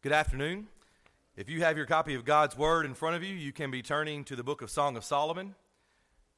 Good afternoon. If you have your copy of God's Word in front of you, you can be turning to the book of Song of Solomon.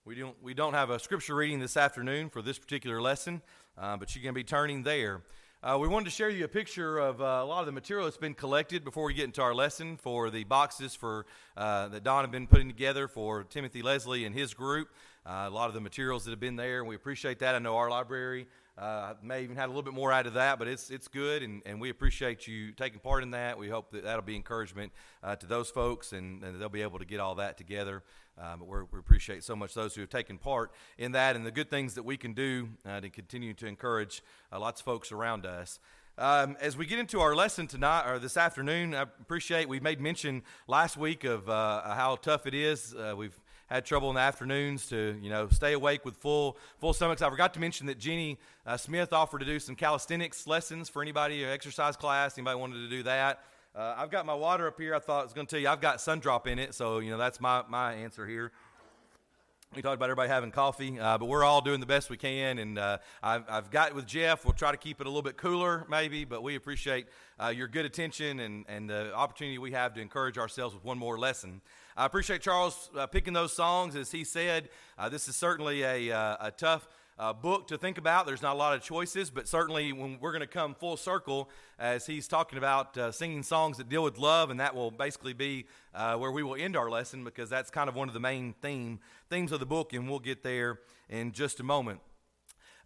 We don't, we don't have a scripture reading this afternoon for this particular lesson, uh, but you can be turning there. Uh, we wanted to share you a picture of uh, a lot of the material that's been collected before we get into our lesson for the boxes for uh, that Don have been putting together for Timothy Leslie and his group. Uh, a lot of the materials that have been there, and we appreciate that. I know our library uh, may even had a little bit more out of that, but it's it's good, and, and we appreciate you taking part in that. We hope that that'll be encouragement uh, to those folks, and, and, they'll be able to get all that together. Uh, but we appreciate so much those who have taken part in that, and the good things that we can do uh, to continue to encourage uh, lots of folks around us. Um, as we get into our lesson tonight or this afternoon, I appreciate we made mention last week of uh, how tough it is. we've had trouble in the afternoons to you know stay awake with full full stomachs. I forgot to mention that Jenny uh, Smith offered to do some calisthenics lessons for anybody, exercise class. Anybody wanted to do that? Uh, I've got my water up here. I thought I was going to tell you I've got sun drop in it, so you know that's my my answer here. We talked about everybody having coffee, uh, but we're all doing the best we can. And uh, I've, I've, got with Jeff. We'll try to keep it a little bit cooler, maybe, but we appreciate uh, your good attention and, and the opportunity we have to encourage ourselves with one more lesson. I appreciate Charles uh, picking those songs. As he said, uh, this is certainly a, uh, a tough uh, book to think about. There's not a lot of choices, but certainly when we're going to come full circle as he's talking about uh, singing songs that deal with love, and that will basically be where we will end our lesson because that's kind of one of the main theme themes of the book, and we'll get there in just a moment.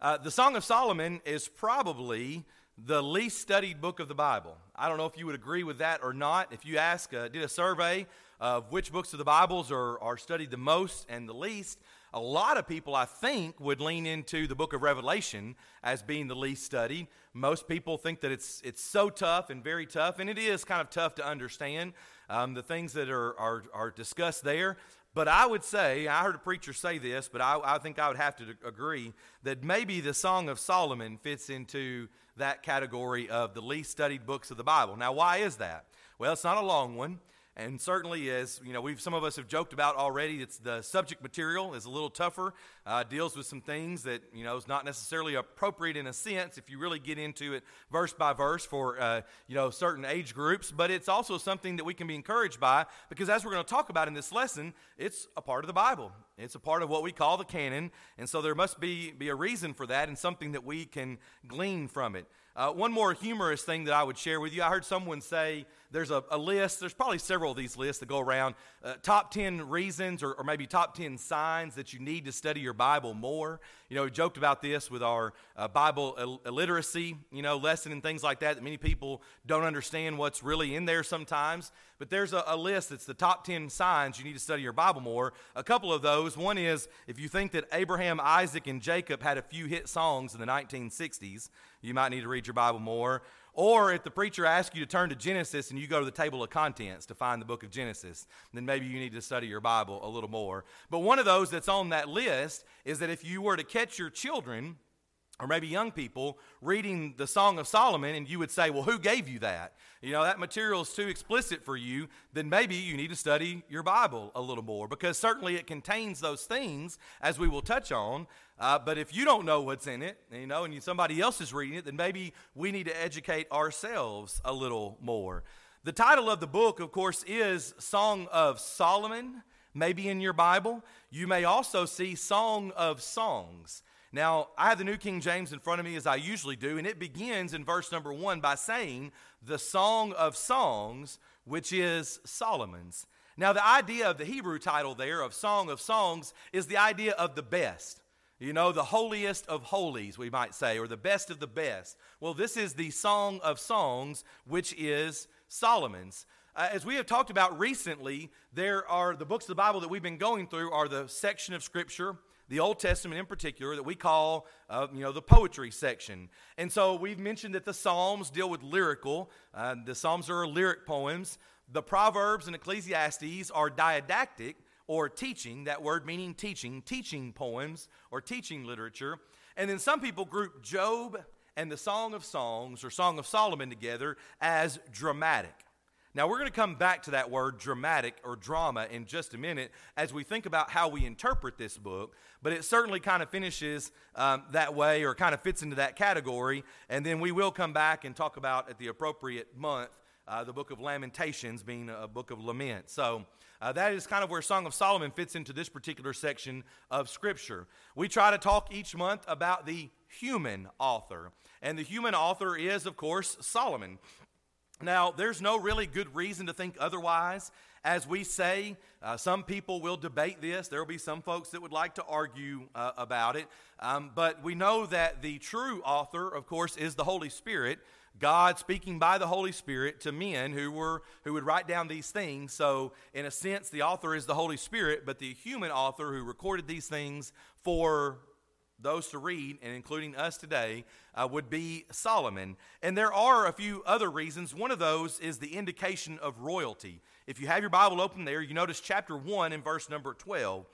The Song of Solomon is probably the least studied book of the Bible. I don't know if you would agree with that or not. If you ask, uh, did a survey of which books of the Bibles are, are studied the most and the least, a lot of people, I think, would lean into the book of Revelation as being the least studied. Most people think that it's, it's so tough and very tough, and it is kind of tough to understand um, the things that are, are, are discussed there. But I would say, I heard a preacher say this, but I, I think I would have to agree that maybe the Song of Solomon fits into that category of the least studied books of the Bible. Now, why is that? Well, it's not a long one. And certainly, as you know, we've some of us have joked about already. It's the subject material is a little tougher, uh, deals with some things that you know is not necessarily appropriate in a sense if you really get into it verse by verse for uh, you know certain age groups. But it's also something that we can be encouraged by because, as we're going to talk about in this lesson, it's a part of the Bible. It's a part of what we call the canon, and so there must be be a reason for that and something that we can glean from it. Uh, one more humorous thing that I would share with you. I heard someone say there's a, a list, there's probably several of these lists that go around uh, top 10 reasons or, or, maybe top 10 signs that you need to study your Bible more. You know, we joked about this with our uh, Bible Ill- illiteracy, you know, lesson and things like that, that many people don't understand what's really in there sometimes. But there's a, a list that's the top 10 signs you need to study your Bible more. A couple of those. One is if you think that Abraham, Isaac, and Jacob had a few hit songs in the 1960s, you might need to read your Bible more. Or if the preacher asks you to turn to Genesis and you go to the table of contents to find the book of Genesis, then maybe you need to study your Bible a little more. But one of those that's on that list is that if you were to catch your children or maybe young people reading the Song of Solomon, and you would say, Well, who gave you that? You know, that material is too explicit for you, then maybe you need to study your Bible a little more because certainly it contains those things, as we will touch on. Uh, but if you don't know what's in it, you know, and somebody else is reading it, then maybe we need to educate ourselves a little more. The title of the book, of course, is Song of Solomon, maybe in your Bible. You may also see Song of Songs. Now, I have the New King James in front of me as I usually do, and it begins in verse number one by saying, the Song of Songs, which is Solomon's. Now, the idea of the Hebrew title there of Song of Songs is the idea of the best. You know, the holiest of holies, we might say, or the best of the best. Well, this is the Song of Songs, which is Solomon's. Uh, as we have talked about recently, there are the books of the Bible that we've been going through are the section of Scripture the Old Testament in particular, that we call, uh, you know, the poetry section. And so we've mentioned that the Psalms deal with lyrical. Uh, the Psalms are lyric poems. The Proverbs and Ecclesiastes are didactic or teaching, that word meaning teaching, teaching poems or teaching literature. And then some people group Job and the Song of Songs or Song of Solomon together as dramatic. Now, we're going to come back to that word dramatic or drama in just a minute as we think about how we interpret this book, but it certainly kind of finishes um, that way or kind of fits into that category. And then we will come back and talk about at the appropriate month uh, the book of Lamentations being a book of lament. So uh, that is kind of where Song of Solomon fits into this particular section of Scripture. We try to talk each month about the human author, and the human author is, of course, Solomon. Now, there's no really good reason to think otherwise. As we say, uh, some people will debate this. There will be some folks that would like to argue uh, about it. Um, but we know that the true author, of course, is the Holy Spirit. God speaking by the Holy Spirit to men who were who would write down these things. So, in a sense, the author is the Holy Spirit, but the human author who recorded these things for those to read, and including us today, uh, would be Solomon. And there are a few other reasons. One of those is the indication of royalty. If you have your Bible open there, you notice chapter 1 in verse number 12.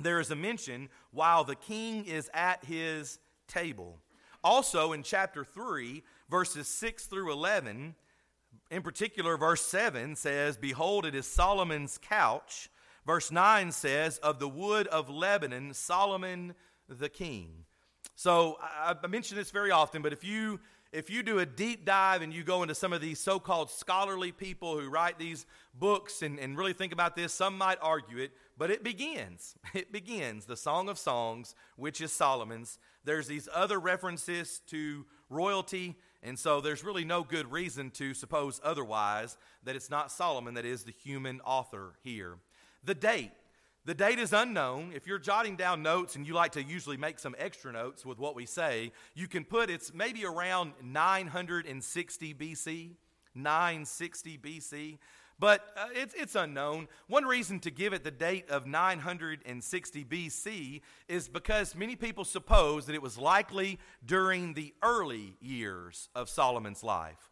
There is a mention while the king is at his table. Also in chapter 3, verses 6 through 11, in particular, verse 7 says, Behold, it is Solomon's couch. Verse 9 says, Of the wood of Lebanon, Solomon the king. So I, mention this very often, but if you if you do a deep dive and you go into some of these so called scholarly people who write these books and, and really think about this, some might argue it, but it begins. It begins. The Song of Songs, which is Solomon's. There's these other references to royalty, and so there's really no good reason to suppose otherwise that it's not Solomon that is the human author here. The date the date is unknown. If you're jotting down notes and you like to usually make some extra notes with what we say, you can put it's maybe around 960 BC, 960 BC, but uh, it's, it's unknown. One reason to give it the date of 960 BC is because many people suppose that it was likely during the early years of Solomon's life.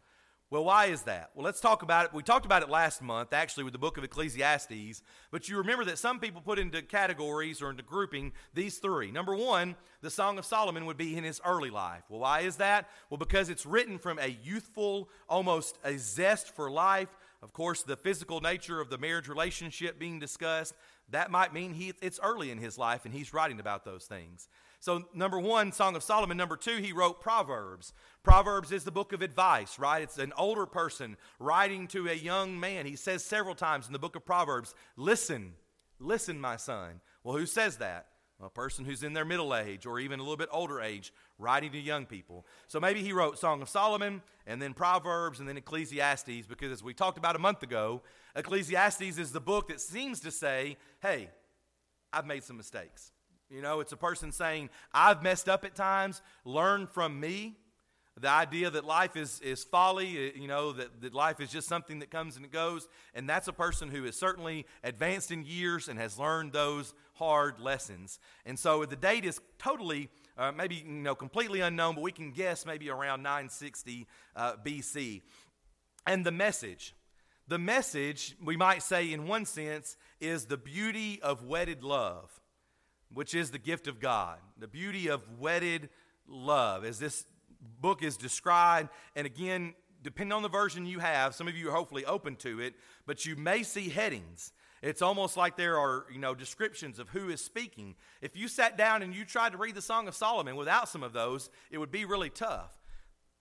Well, why is that? Well, let's talk about it. We talked about it last month, actually, with the book of Ecclesiastes. But you remember that some people put into categories or into grouping these three. Number one, the Song of Solomon would be in his early life. Well, why is that? Well, because it's written from a youthful, almost a zest for life. Of course, the physical nature of the marriage relationship being discussed, that might mean he, it's early in his life and he's writing about those things. So, number one, Song of Solomon. Number two, he wrote Proverbs. Proverbs is the book of advice, right? It's an older person writing to a young man. He says several times in the book of Proverbs, Listen, listen, my son. Well, who says that? A person who's in their middle age or even a little bit older age, writing to young people. So maybe he wrote Song of Solomon and then Proverbs and then Ecclesiastes because, as we talked about a month ago, Ecclesiastes is the book that seems to say, Hey, I've made some mistakes. You know, it's a person saying, I've messed up at times, learn from me. The idea that life is, is folly, uh, you know, that, that life is just something that comes and it goes. And that's a person who is certainly advanced in years and has learned those hard lessons. And so the date is totally, uh, maybe, you know, completely unknown, but we can guess maybe around 960 uh, BC. And the message, the message, we might say in one sense, is the beauty of wedded love which is the gift of God, the beauty of wedded love, as this book is described. And again, depending on the version you have, some of you are hopefully open to it, but you may see headings. It's almost like there are, you know, descriptions of who is speaking. If you sat down and you tried to read the Song of Solomon without some of those, it would be really tough.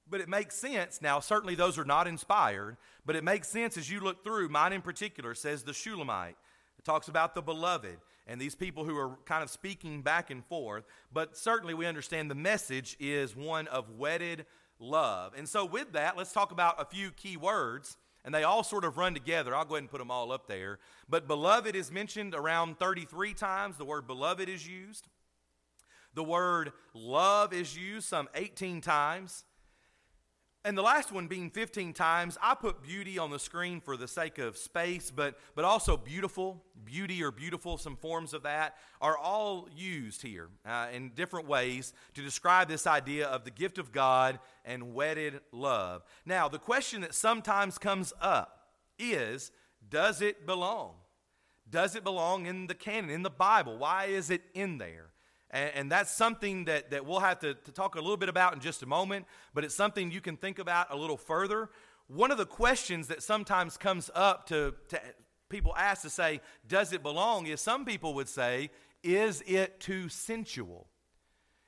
But it makes sense. Now, certainly those are not inspired, but it makes sense as you look through. Mine in particular says the Shulamite. It talks about the beloved and these people who are kind of speaking back and forth. But certainly we understand the message is one of wedded love. And so, with that, let's talk about a few key words. And they all sort of run together. I'll go ahead and put them all up there. But beloved is mentioned around 33 times. The word beloved is used. The word love is used some 18 times. And the last one being 15 times, I put beauty on the screen for the sake of space, but, but also beautiful, beauty or beautiful, some forms of that are all used here uh, in different ways to describe this idea of the gift of God and wedded love. Now, the question that sometimes comes up is does it belong? Does it belong in the canon, in the Bible? Why is it in there? And, and that's something that, that we'll have to, to talk a little bit about in just a moment, but it's something you can think about a little further. One of the questions that sometimes comes up to, to people ask to say, does it belong? Is some people would say, is it too sensual?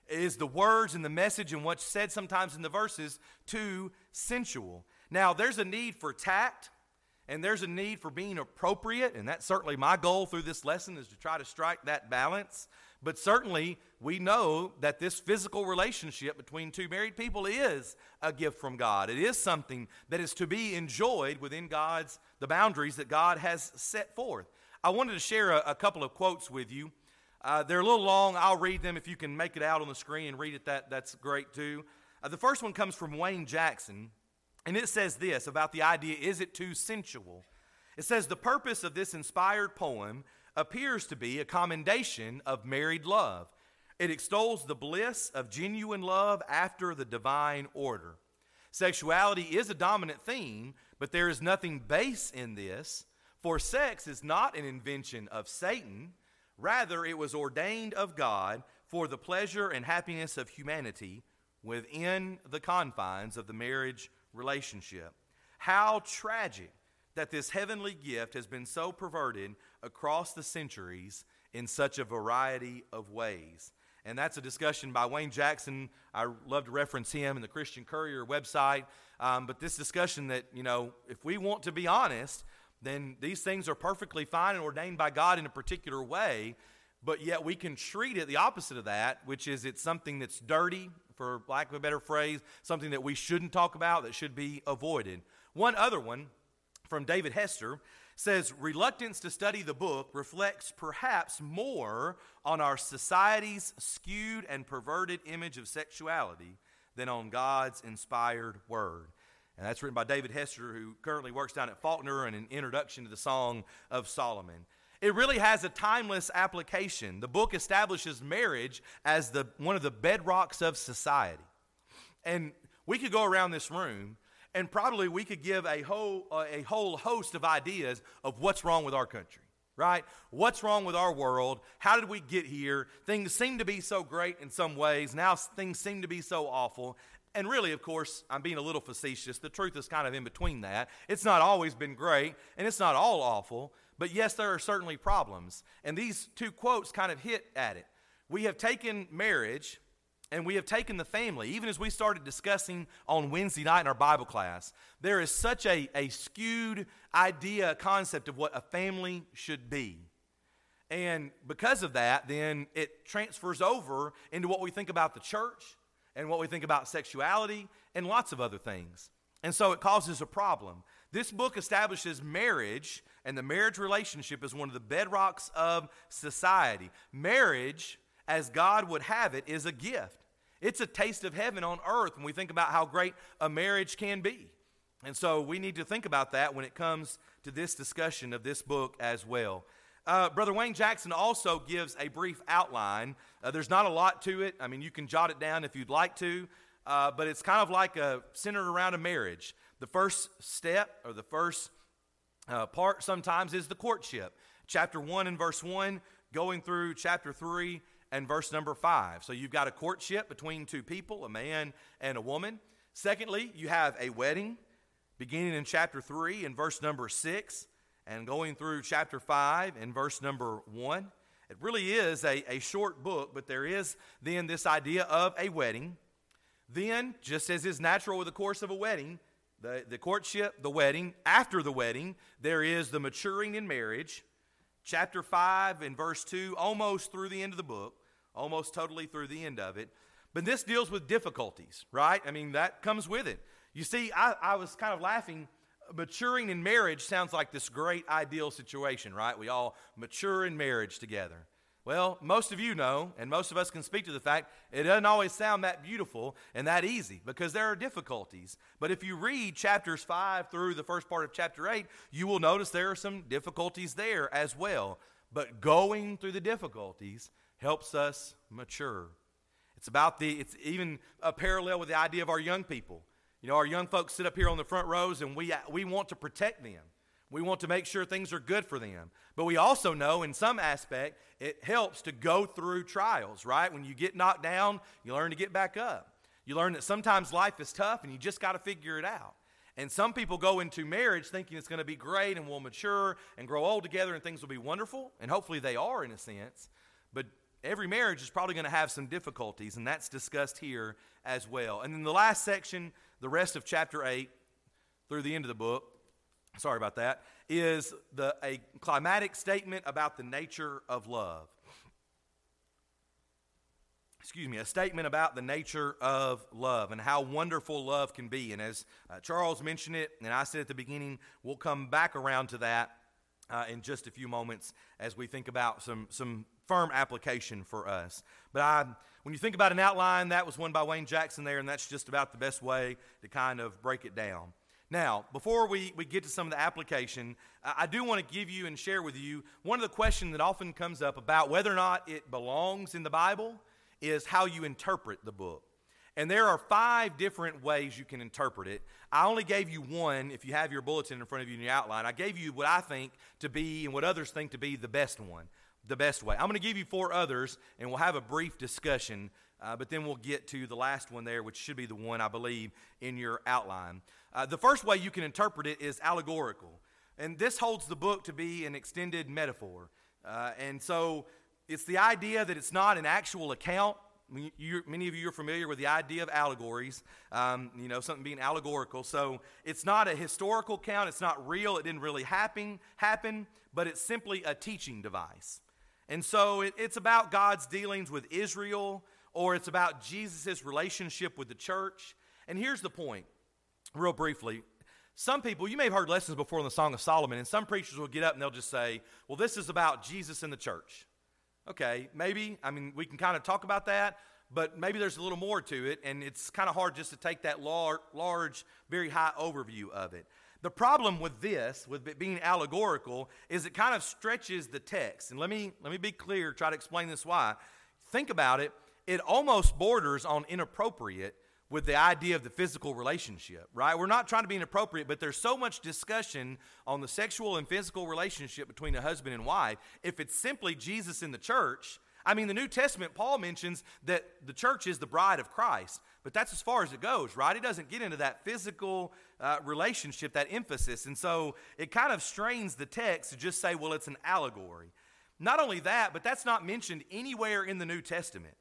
Is the words and the message and what's said sometimes in the verses too sensual? Now, there's a need for tact and there's a need for being appropriate, and that's certainly my goal through this lesson is to try to strike that balance. But certainly, we know that this physical relationship between two married people is a gift from God. It is something that is to be enjoyed within God's the boundaries that God has set forth. I wanted to share a, a couple of quotes with you. Uh, they're a little long. I'll read them if you can make it out on the screen and read it. That that's great too. Uh, the first one comes from Wayne Jackson. And it says this about the idea is it too sensual? It says the purpose of this inspired poem appears to be a commendation of married love. It extols the bliss of genuine love after the divine order. Sexuality is a dominant theme, but there is nothing base in this, for sex is not an invention of Satan. Rather, it was ordained of God for the pleasure and happiness of humanity within the confines of the marriage relationship. How tragic that this heavenly gift has been so perverted across the centuries in such a variety of ways. And that's a discussion by Wayne Jackson. I love to reference him in the Christian Courier website. Um, but this discussion that, you know, if we want to be honest, then these things are perfectly fine and ordained by God in a particular way. But yet we can treat it the opposite of that, which is it's something that's dirty, for lack of a better phrase, something that we shouldn't talk about, that should be avoided. One other one from David Hester says reluctance to study the book reflects perhaps more on our society's skewed and perverted image of sexuality than on God's inspired word. And that's written by David Hester, who currently works down at Faulkner and an introduction to the Song of Solomon. It really has a timeless application. The book establishes marriage as the, one of the bedrocks of society. And we could go around this room and probably we could give a whole, uh, a whole host of ideas of what's wrong with our country, right? What's wrong with our world? How did we get here? Things seem to be so great in some ways. Now things seem to be so awful. And really, of course, I'm being a little facetious. The truth is kind of in between that. It's not always been great, and it's not all awful. But yes, there are certainly problems. And these two quotes kind of hit at it. We have taken marriage and we have taken the family, even as we started discussing on Wednesday night in our Bible class, there is such a, a skewed idea, concept of what a family should be. And because of that, then it transfers over into what we think about the church and what we think about sexuality and lots of other things. And so it causes a problem. This book establishes marriage and the marriage relationship as one of the bedrocks of society. Marriage, as God would have it, is a gift. It's a taste of heaven on earth when we think about how great a marriage can be. And so we need to think about that when it comes to this discussion of this book as well. Uh, Brother Wayne Jackson also gives a brief outline. Uh, there's not a lot to it. I mean, you can jot it down if you'd like to, uh, but it's kind of like a, centered around a marriage. The first step or the first uh, part sometimes is the courtship. Chapter 1 and verse 1, going through chapter 3 and verse number 5. So you've got a courtship between two people, a man and a woman. Secondly, you have a wedding beginning in chapter 3 and verse number 6 and going through chapter 5 and verse number 1. It really is a, a short book, but there is then this idea of a wedding. Then, just as is natural with the course of a wedding, the, the courtship, the wedding, after the wedding, there is the maturing in marriage. Chapter 5 and verse 2, almost through the end of the book, almost totally through the end of it. But this deals with difficulties, right? I mean, that comes with it. You see, I, I was kind of laughing. Maturing in marriage sounds like this great ideal situation, right? We all mature in marriage together. Well, most of you know, and most of us can speak to the fact it doesn't always sound that beautiful and that easy because there are difficulties. But if you read chapters 5 through the first part of chapter 8, you will notice there are some difficulties there as well. But going through the difficulties helps us mature. It's about the, it's even a parallel with the idea of our young people. You know, our young folks sit up here on the front rows and we, we want to protect them. We want to make sure things are good for them. But we also know, in some aspect, it helps to go through trials, right? When you get knocked down, you learn to get back up. You learn that sometimes life is tough and you just got to figure it out. And some people go into marriage thinking it's going to be great and we'll mature and grow old together and things will be wonderful. And hopefully they are in a sense. Every marriage is probably going to have some difficulties, and that's discussed here as well. And then the last section, the rest of chapter 8, through the end of the book, sorry about that, is the, a climatic statement about the nature of love. Excuse me, a statement about the nature of love and how wonderful love can be. And as uh, Charles mentioned it, and I said at the beginning, we'll come back around to that uh, in just a few moments as we think about some, some firm application for us. But I, when you think about an outline, that was one by Wayne Jackson there, and that's just about the best way to kind of break it down. Now, before we, we get to some of the application, I do want to give you and share with you one of the questions that often comes up about whether or not it belongs in the Bible is how you interpret the book. And there are five different ways you can interpret it. I only gave you one if you have your bulletin in front of you in your outline. I gave you what I think to be and what others think to be the best one, the best way. I'm going to give you four others, and we'll have a brief discussion uh, but then we'll get to the last one there, which should be the one I believe in your outline. Uh, the first way you can interpret it is allegorical. And this holds the book to be an extended metaphor. Uh, and so it's the idea that it's not an actual account. many of you are familiar with the idea of allegories, um, you know, something being allegorical. So it's not a historical account, it's not real, it didn't really happen, happen but it's simply a teaching device. And so it, it's about God's dealings with Israel, or it's about Jesus' relationship with the church. And here's the point, real briefly. Some people, you may have heard lessons before in the Song of Solomon, and some preachers will get up and they'll just say, well, this is about Jesus and the church. Okay, maybe. I mean, we can kind of talk about that, but maybe there's a little more to it, and it's kind of hard just to take that large, large, very high overview of it. The problem with this, with it being allegorical, is it kind of stretches the text. And let me, let me be clear, try to explain this why. Think about it it almost borders on inappropriate with the idea of the physical relationship, right? We're not trying to be inappropriate, but there's so much discussion on the sexual and physical relationship between a husband and wife. If it's simply Jesus in the church, I mean, the New Testament, Paul mentions that the church is the bride of Christ, but that's as far as it goes, right? It doesn't get into that physical uh, relationship, that emphasis. And so it kind of strains the text to just say, well, it's an allegory. Not only that, but that's not mentioned anywhere in the New Testament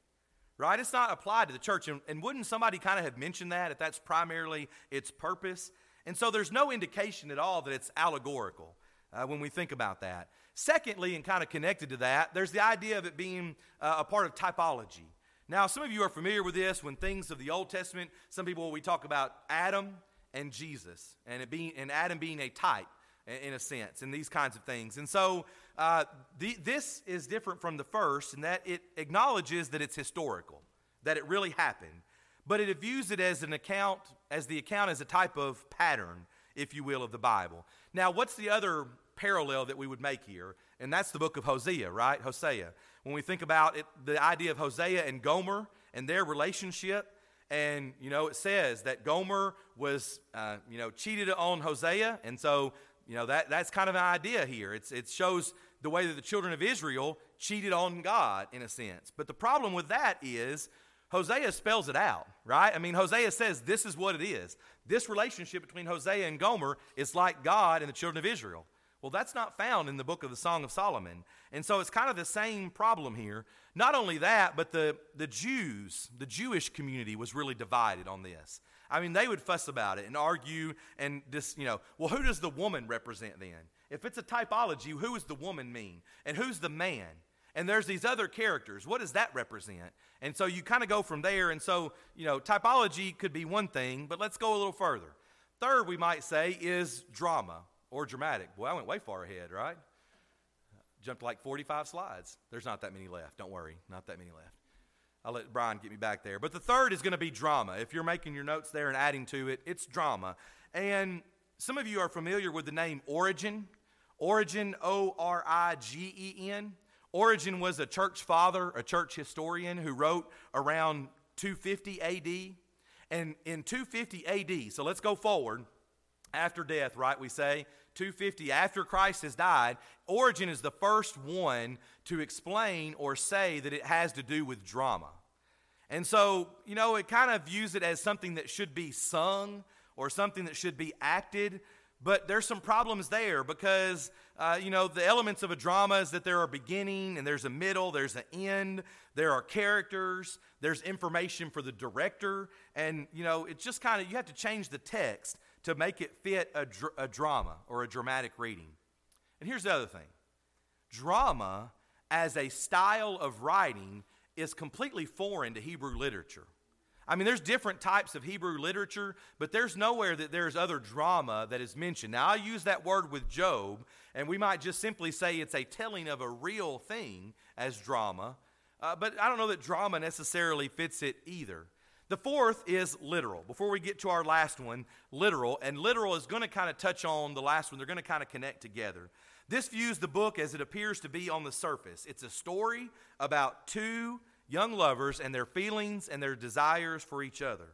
right? It's not applied to the church. And, and wouldn't somebody kind of have mentioned that if that's primarily its purpose? And so there's no indication at all that it's allegorical uh, when we think about that. Secondly, and kind of connected to that, there's the idea of it being uh, a part of typology. Now, some of you are familiar with this when things of the Old Testament, some people we talk about Adam and Jesus, and it being and Adam being a type in a sense, and these kinds of things. And so uh, the, this is different from the first in that it acknowledges that it's historical, that it really happened, but it views it as an account, as the account as a type of pattern, if you will, of the Bible. Now, what's the other parallel that we would make here? And that's the book of Hosea, right? Hosea. When we think about it, the idea of Hosea and Gomer and their relationship, and you know it says that gomer was uh, you know cheated on hosea and so you know that, that's kind of an idea here it's, it shows the way that the children of Israel cheated on God in a sense. But the problem with that is Hosea spells it out, right? I mean, Hosea says this is what it is. This relationship between Hosea and Gomer is like God and the children of Israel. Well, that's not found in the book of the Song of Solomon. And so it's kind of the same problem here. Not only that, but the, the Jews, the Jewish community was really divided on this. I mean, they would fuss about it and argue and just, you know, well, who does the woman represent then? If it's a typology, who does the woman mean? And who's the man? And there's these other characters. What does that represent? And so you kind of go from there. And so, you know, typology could be one thing, but let's go a little further. Third, we might say, is drama or dramatic. Boy, I went way far ahead, right? Jumped like 45 slides. There's not that many left. Don't worry, not that many left. I'll let Brian get me back there. But the third is going to be drama. If you're making your notes there and adding to it, it's drama. And some of you are familiar with the name Origen. Origen, O R I G E N. Origen was a church father, a church historian who wrote around 250 AD. And in 250 AD, so let's go forward after death, right? We say 250 after Christ has died. Origen is the first one to explain or say that it has to do with drama. And so, you know, it kind of views it as something that should be sung or something that should be acted but there's some problems there because, uh, you know, the elements of a drama is that there are beginning and there's a middle, there's an end, there are characters, there's information for the director. And, you know, it's just kind of, you have to change the text to make it fit a, dr- a drama or a dramatic reading. And here's the other thing drama as a style of writing is completely foreign to Hebrew literature. I mean, there's different types of Hebrew literature, but there's nowhere that there's other drama that is mentioned. Now, I use that word with Job, and we might just simply say it's a telling of a real thing as drama, uh, but I don't know that drama necessarily fits it either. The fourth is literal. Before we get to our last one, literal, and literal is going to kind of touch on the last one. They're going to kind of connect together. This views the book as it appears to be on the surface. It's a story about two young lovers and their feelings and their desires for each other.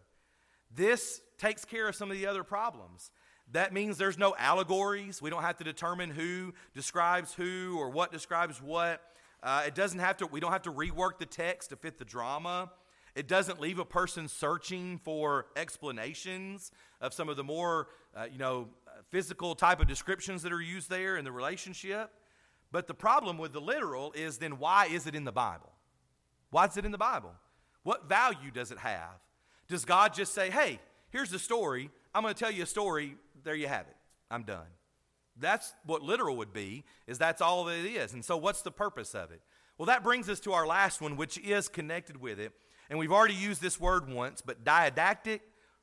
This takes care of some of the other problems. That means there's no allegories. We don't have to determine who describes who or what describes what. Uh, it doesn't have to. We don't have to rework the text to fit the drama. It doesn't leave a person searching for explanations of some of the more, uh, you know, physical type of descriptions that are used there in the relationship. But the problem with the literal is then why is it in the Bible? Why is it in the Bible? What value does it have? Does God just say, hey, here's the story. I'm going to tell you a story. There you have it. I'm done. That's what literal would be, is that's all that it is. And so what's the purpose of it? Well, that brings us to our last one, which is connected with it. And we've already used this word once, but didactic,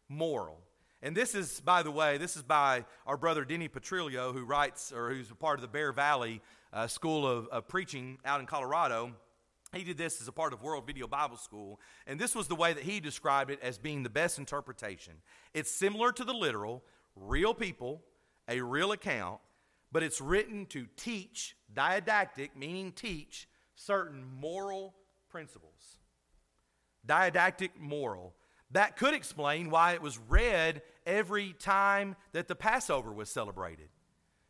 moral. And this is, by the way, this is by our brother Denny Petrillo, who writes, or who's a part of the Bear Valley uh, School of, of Preaching out in Colorado. He did this as a part of World Video Bible School, and this was the way that he described it as being the best interpretation. It's similar to the literal, real people, a real account, but it's written to teach, didactic, meaning teach, certain moral principles. Didactic moral. That could explain why it was read every time that the Passover was celebrated.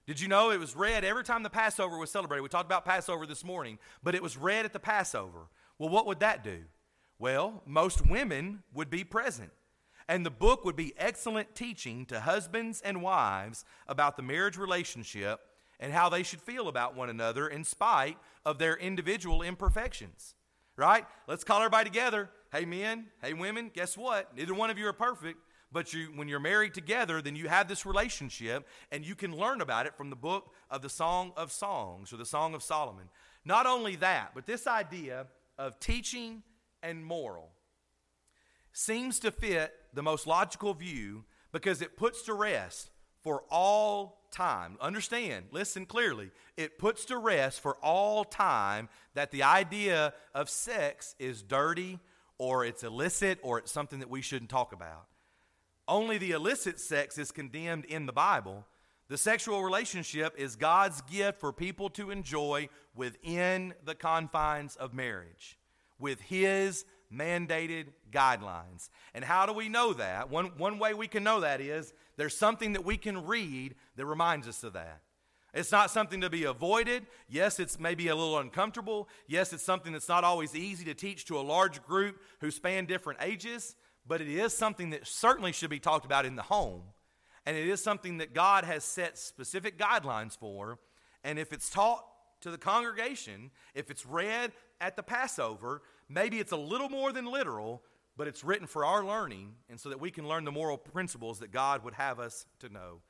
Did you know it was read every time the Passover was celebrated? We talked about Passover this morning, but it was read at the Passover. Well, what would that do? Well, most women would be present. And the book would be excellent teaching to husbands and wives about the marriage relationship and how they should feel about one another in spite of their individual imperfections. Right? Let's call everybody together. Hey, men, hey, women, guess what? Neither one of you are perfect. But you, when you're married together, then you have this relationship, and you can learn about it from the book of the Song of Songs or the Song of Solomon. Not only that, but this idea of teaching and moral seems to fit the most logical view because it puts to rest for all time. Understand, listen clearly. It puts to rest for all time that the idea of sex is dirty or it's illicit or it's something that we shouldn't talk about. Only the illicit sex is condemned in the Bible. The sexual relationship is God's gift for people to enjoy within the confines of marriage, with His mandated guidelines. And how do we know that? One, one way we can know that is there's something that we can read that reminds us of that. It's not something to be avoided. Yes, it's maybe a little uncomfortable. Yes, it's something that's not always easy to teach to a large group who span different ages but it is something that certainly should be talked about in the home. And it is something that God has set specific guidelines for. And if it's taught to the congregation, if it's read at the Passover, maybe it's a little more than literal, but it's written for our learning and so that we can learn the moral principles that God would have us to know.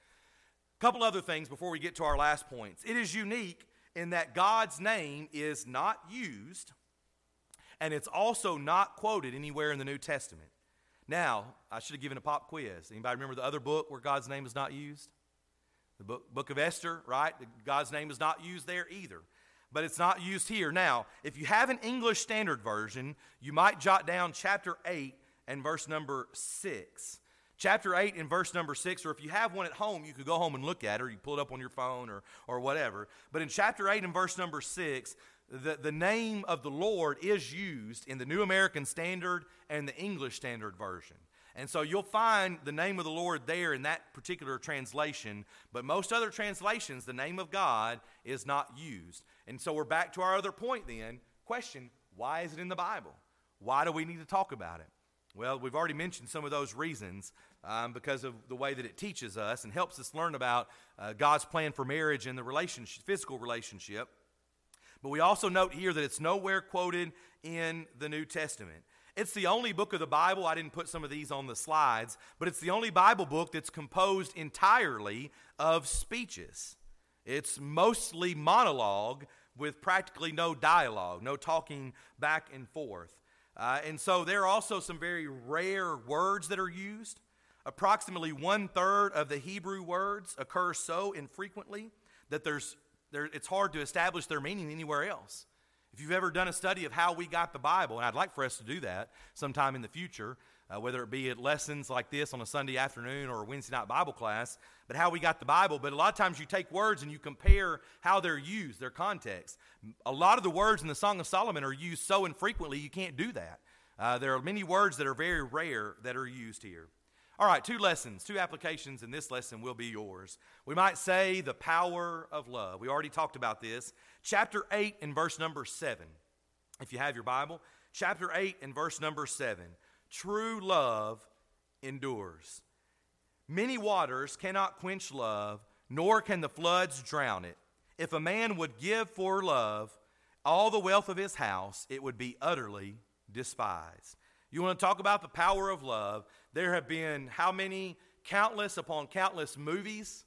Couple other things before we get to our last points. It is unique in that God's name is not used and it's also not quoted anywhere in the New Testament. Now, I should have given a pop quiz. Anybody remember the other book where God's name is not used? The book, book of Esther, right? God's name is not used there either. But it's not used here. Now, if you have an English Standard Version, you might jot down chapter 8 and verse number 6. Chapter 8 and verse number 6, or if you have one at home, you could go home and look at it, or you pull it up on your phone or, or whatever. But in chapter 8 and verse number 6, the, the name of the Lord is used in the New American Standard and the English Standard Version. And so you'll find the name of the Lord there in that particular translation, but most other translations, the name of God is not used. And so we're back to our other point then. Question why is it in the Bible? Why do we need to talk about it? Well, we've already mentioned some of those reasons um, because of the way that it teaches us and helps us learn about uh, God's plan for marriage and the relationship, physical relationship. But we also note here that it's nowhere quoted in the New Testament. It's the only book of the Bible, I didn't put some of these on the slides, but it's the only Bible book that's composed entirely of speeches. It's mostly monologue with practically no dialogue, no talking back and forth. Uh, and so there are also some very rare words that are used. Approximately one third of the Hebrew words occur so infrequently that there's, there, it's hard to establish their meaning anywhere else. If you've ever done a study of how we got the Bible, and I'd like for us to do that sometime in the future, uh, whether it be at lessons like this on a Sunday afternoon or a Wednesday night Bible class, but how we got the Bible. But a lot of times you take words and you compare how they're used, their context. A lot of the words in the Song of Solomon are used so infrequently you can't do that. Uh, there are many words that are very rare that are used here. All right, two lessons, two applications in this lesson will be yours. We might say the power of love. We already talked about this. Chapter 8 and verse number 7. If you have your Bible, chapter 8 and verse number 7. True love endures. Many waters cannot quench love, nor can the floods drown it. If a man would give for love all the wealth of his house, it would be utterly despised. You want to talk about the power of love? There have been how many countless upon countless movies,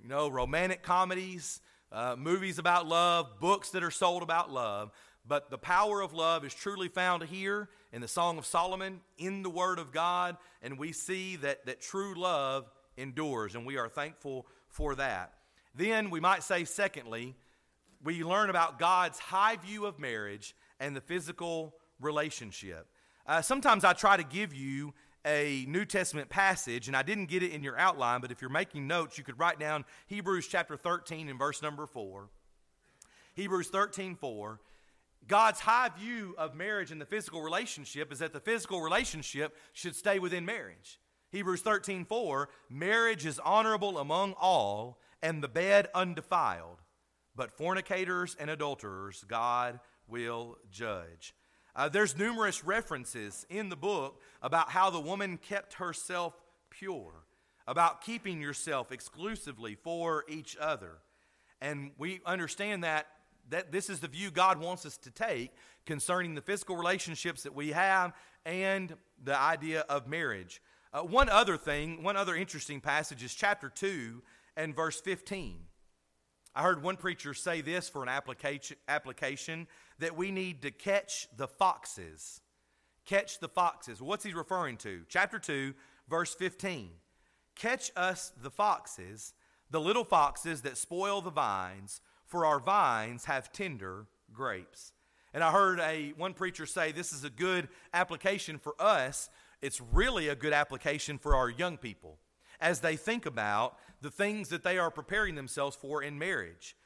you know, romantic comedies, uh, movies about love, books that are sold about love. But the power of love is truly found here in the Song of Solomon, in the Word of God, and we see that, that true love endures, and we are thankful for that. Then we might say, secondly, we learn about God's high view of marriage and the physical relationship. Uh, sometimes I try to give you a New Testament passage, and I didn't get it in your outline, but if you're making notes, you could write down Hebrews chapter 13 and verse number 4. Hebrews 13, 4. God's high view of marriage and the physical relationship is that the physical relationship should stay within marriage. Hebrews 13, 4. Marriage is honorable among all, and the bed undefiled. But fornicators and adulterers God will judge. Uh, there's numerous references in the book about how the woman kept herself pure, about keeping yourself exclusively for each other. And we understand that that this is the view God wants us to take concerning the physical relationships that we have and the idea of marriage. Uh, one other thing, one other interesting passage is chapter 2 and verse 15. I heard one preacher say this for an application, application that we need to catch the foxes. Catch the foxes. What's he referring to? Chapter 2, verse 15. Catch us the foxes, the little foxes that spoil the vines, for our vines have tender grapes. And I heard a one preacher say this is a good application for us. It's really a good application for our young people as they think about the things that they are preparing themselves for in marriage.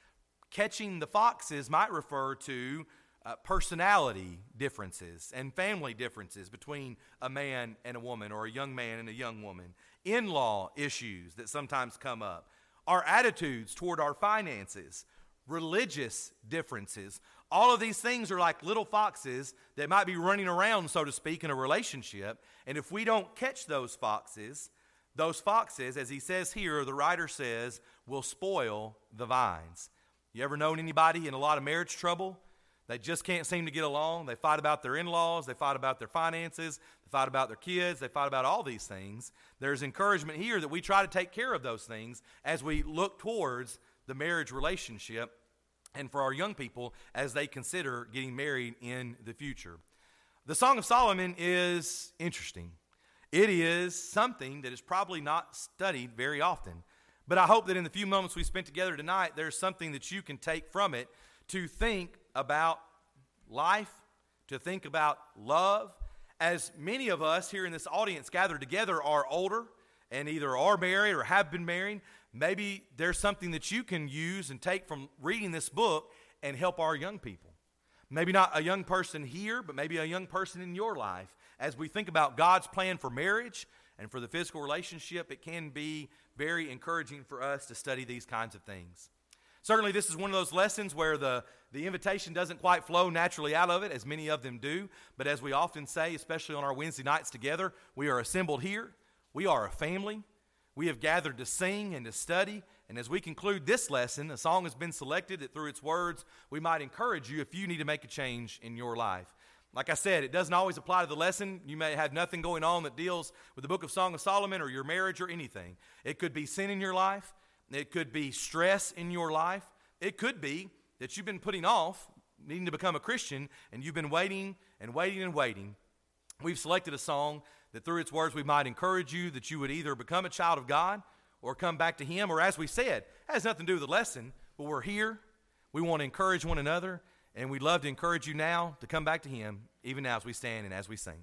Catching the foxes might refer to uh, personality differences and family differences between a man and a woman or a young man and a young woman, in law issues that sometimes come up, our attitudes toward our finances, religious differences. All of these things are like little foxes that might be running around, so to speak, in a relationship. And if we don't catch those foxes, those foxes, as he says here, the writer says, will spoil the vines. You ever known anybody in a lot of marriage trouble? They just can't seem to get along. They fight about their in laws, they fight about their finances, they fight about their kids, they fight about all these things. There's encouragement here that we try to take care of those things as we look towards the marriage relationship and for our young people as they consider getting married in the future. The Song of Solomon is interesting. It is something that is probably not studied very often. But I hope that in the few moments we spent together tonight, there's something that you can take from it to think about life, to think about love. As many of us here in this audience gathered together are older and either are married or have been married, maybe there's something that you can use and take from reading this book and help our young people. Maybe not a young person here, but maybe a young person in your life as we think about God's plan for marriage and for the physical relationship, it can be very encouraging for us to study these kinds of things. Certainly, this is one of those lessons where the, the invitation doesn't quite flow naturally out of it, as many of them do. But as we often say, especially on our Wednesday nights together, we are assembled here. We are a family. We have gathered to sing and to study. And as we conclude this lesson, a song has been selected that through its words, we might encourage you if you need to make a change in your life. Like I said, it doesn't always apply to the lesson. You may have nothing going on that deals with the book of Song of Solomon or your marriage or anything. It could be sin in your life, it could be stress in your life, it could be that you've been putting off needing to become a Christian and you've been waiting and waiting and waiting. We've selected a song that through its words we might encourage you that you would either become a child of God or come back to Him, or as we said, has nothing to do with the lesson, but we're here. We want to encourage one another, and we'd love to encourage you now to come back to Him, even now as we stand and as we sing.